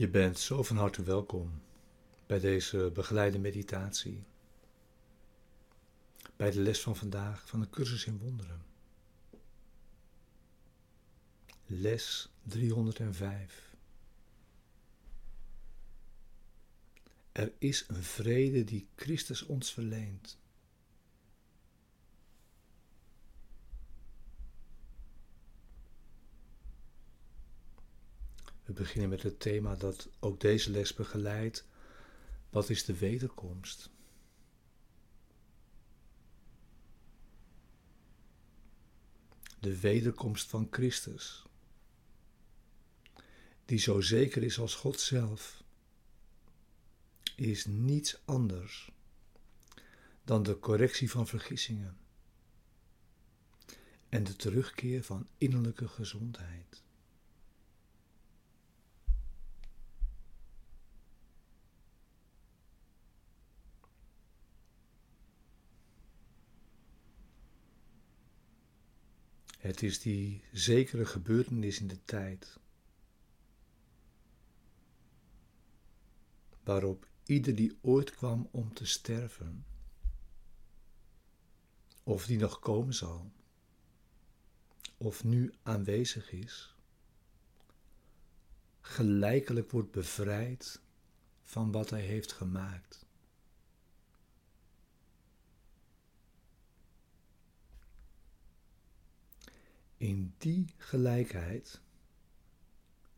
Je bent zo van harte welkom bij deze begeleide meditatie. Bij de les van vandaag van de cursus in wonderen. Les 305. Er is een vrede die Christus ons verleent. We beginnen met het thema dat ook deze les begeleidt. Wat is de wederkomst? De wederkomst van Christus, die zo zeker is als God zelf, is niets anders dan de correctie van vergissingen en de terugkeer van innerlijke gezondheid. Het is die zekere gebeurtenis in de tijd waarop ieder die ooit kwam om te sterven, of die nog komen zal, of nu aanwezig is, gelijkelijk wordt bevrijd van wat hij heeft gemaakt. In die gelijkheid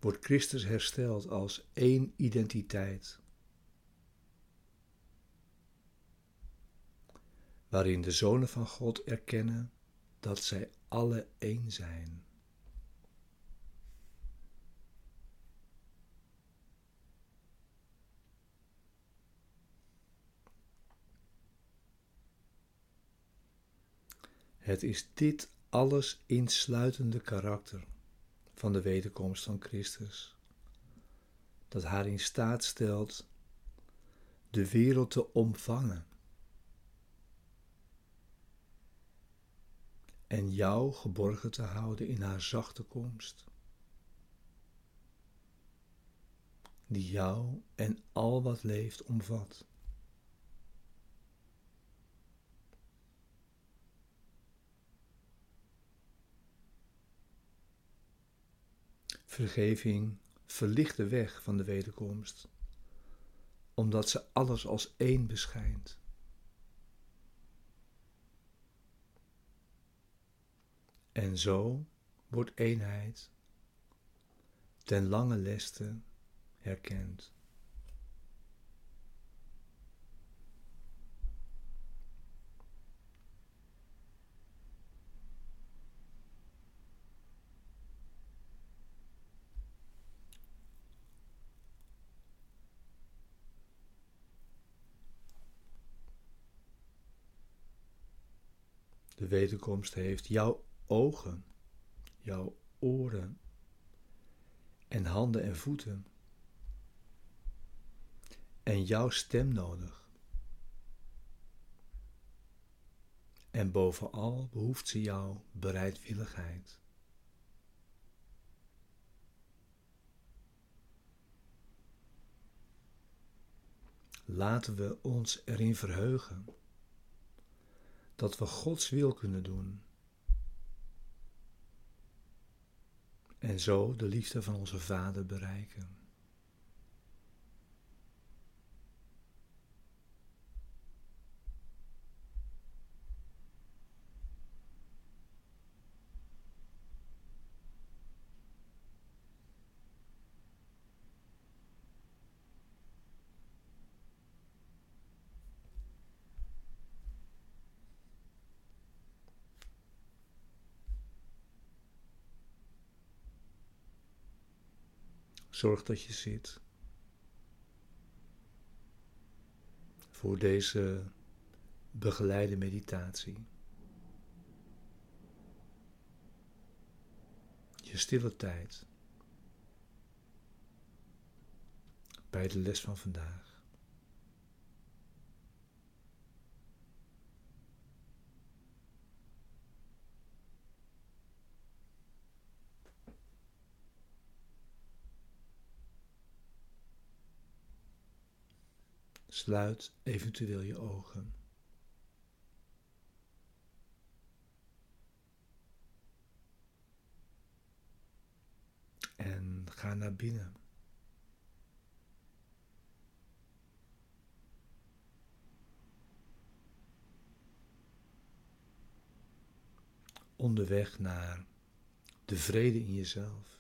wordt Christus hersteld als één identiteit, waarin de zonen van God erkennen dat zij alle één zijn. Het is dit alles insluitende karakter van de wederkomst van Christus, dat haar in staat stelt de wereld te omvangen. En jou geborgen te houden in haar zachte komst, die jou en al wat leeft omvat. Vergeving verlicht de weg van de wederkomst, omdat ze alles als één beschijnt. En zo wordt eenheid ten lange leste herkend. De wederkomst heeft jouw ogen, jouw oren en handen en voeten en jouw stem nodig. En bovenal behoeft ze jouw bereidwilligheid. Laten we ons erin verheugen dat we Gods wil kunnen doen. En zo de liefde van onze Vader bereiken. Zorg dat je zit. Voor deze begeleide meditatie. Je stille tijd. Bij de les van vandaag. Sluit eventueel je ogen. En ga naar binnen. Onderweg naar de vrede in jezelf.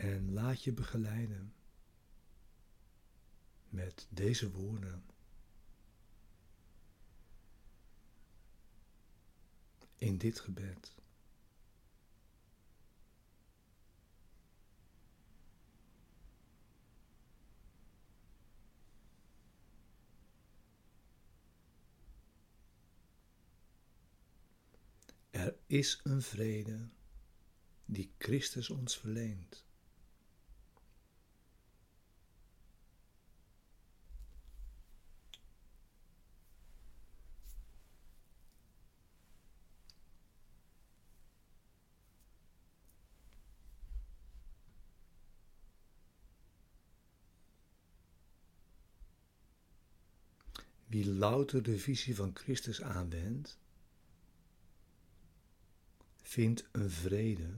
En laat je begeleiden met deze woorden. In dit gebed. Er is een vrede die Christus ons verleent. Wie louter de visie van Christus aanwendt, vindt een vrede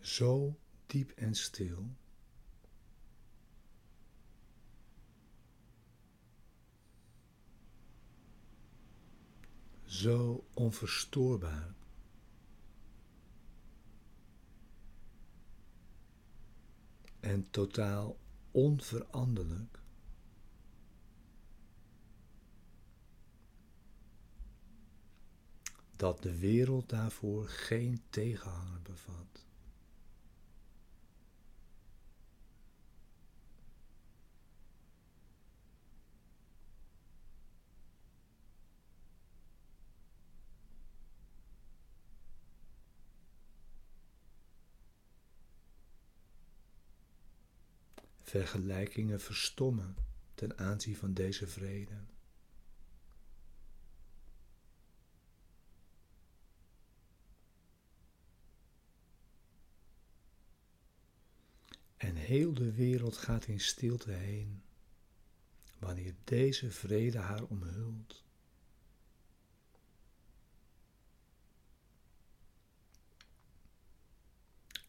zo diep en stil. Zo onverstoorbaar. En totaal onveranderlijk. Dat de wereld daarvoor geen tegenhanger bevat. Vergelijkingen verstommen ten aanzien van deze vrede. En heel de wereld gaat in stilte heen, wanneer deze vrede haar omhult.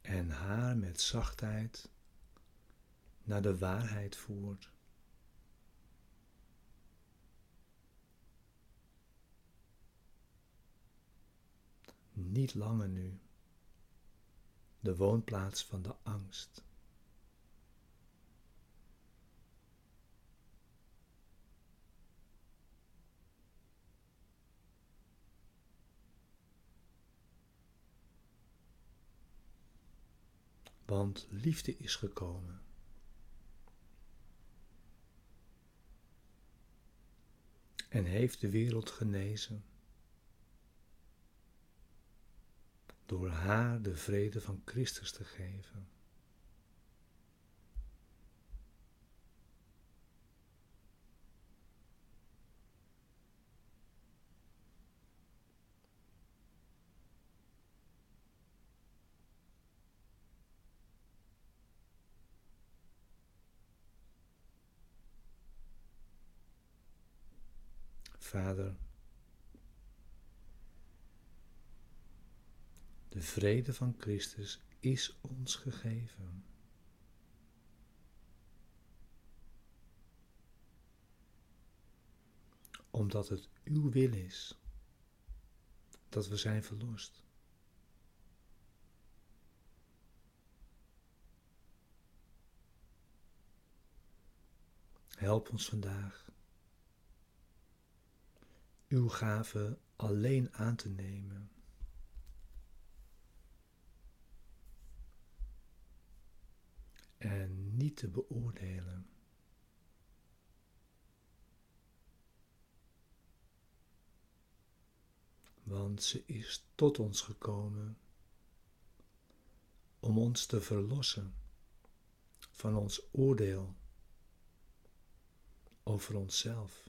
En haar met zachtheid naar de waarheid voert. Niet langer nu, de woonplaats van de angst. Want liefde is gekomen. En heeft de wereld genezen door haar de vrede van Christus te geven. Vader, de vrede van Christus is ons gegeven. Omdat het uw wil is dat we zijn verlost. Help ons vandaag uw gave alleen aan te nemen. En niet te beoordelen. Want ze is tot ons gekomen om ons te verlossen van ons oordeel over onszelf.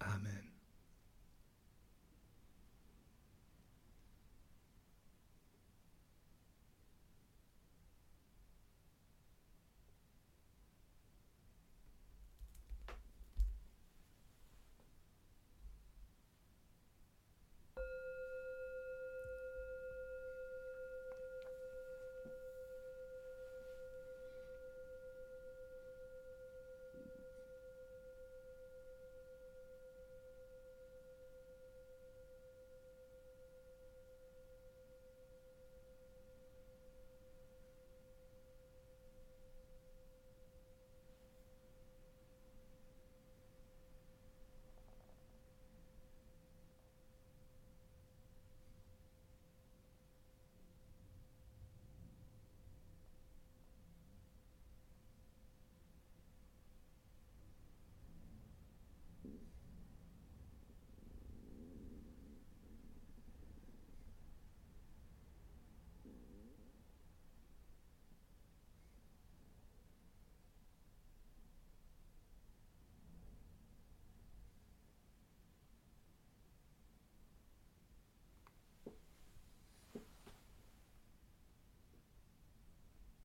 아멘.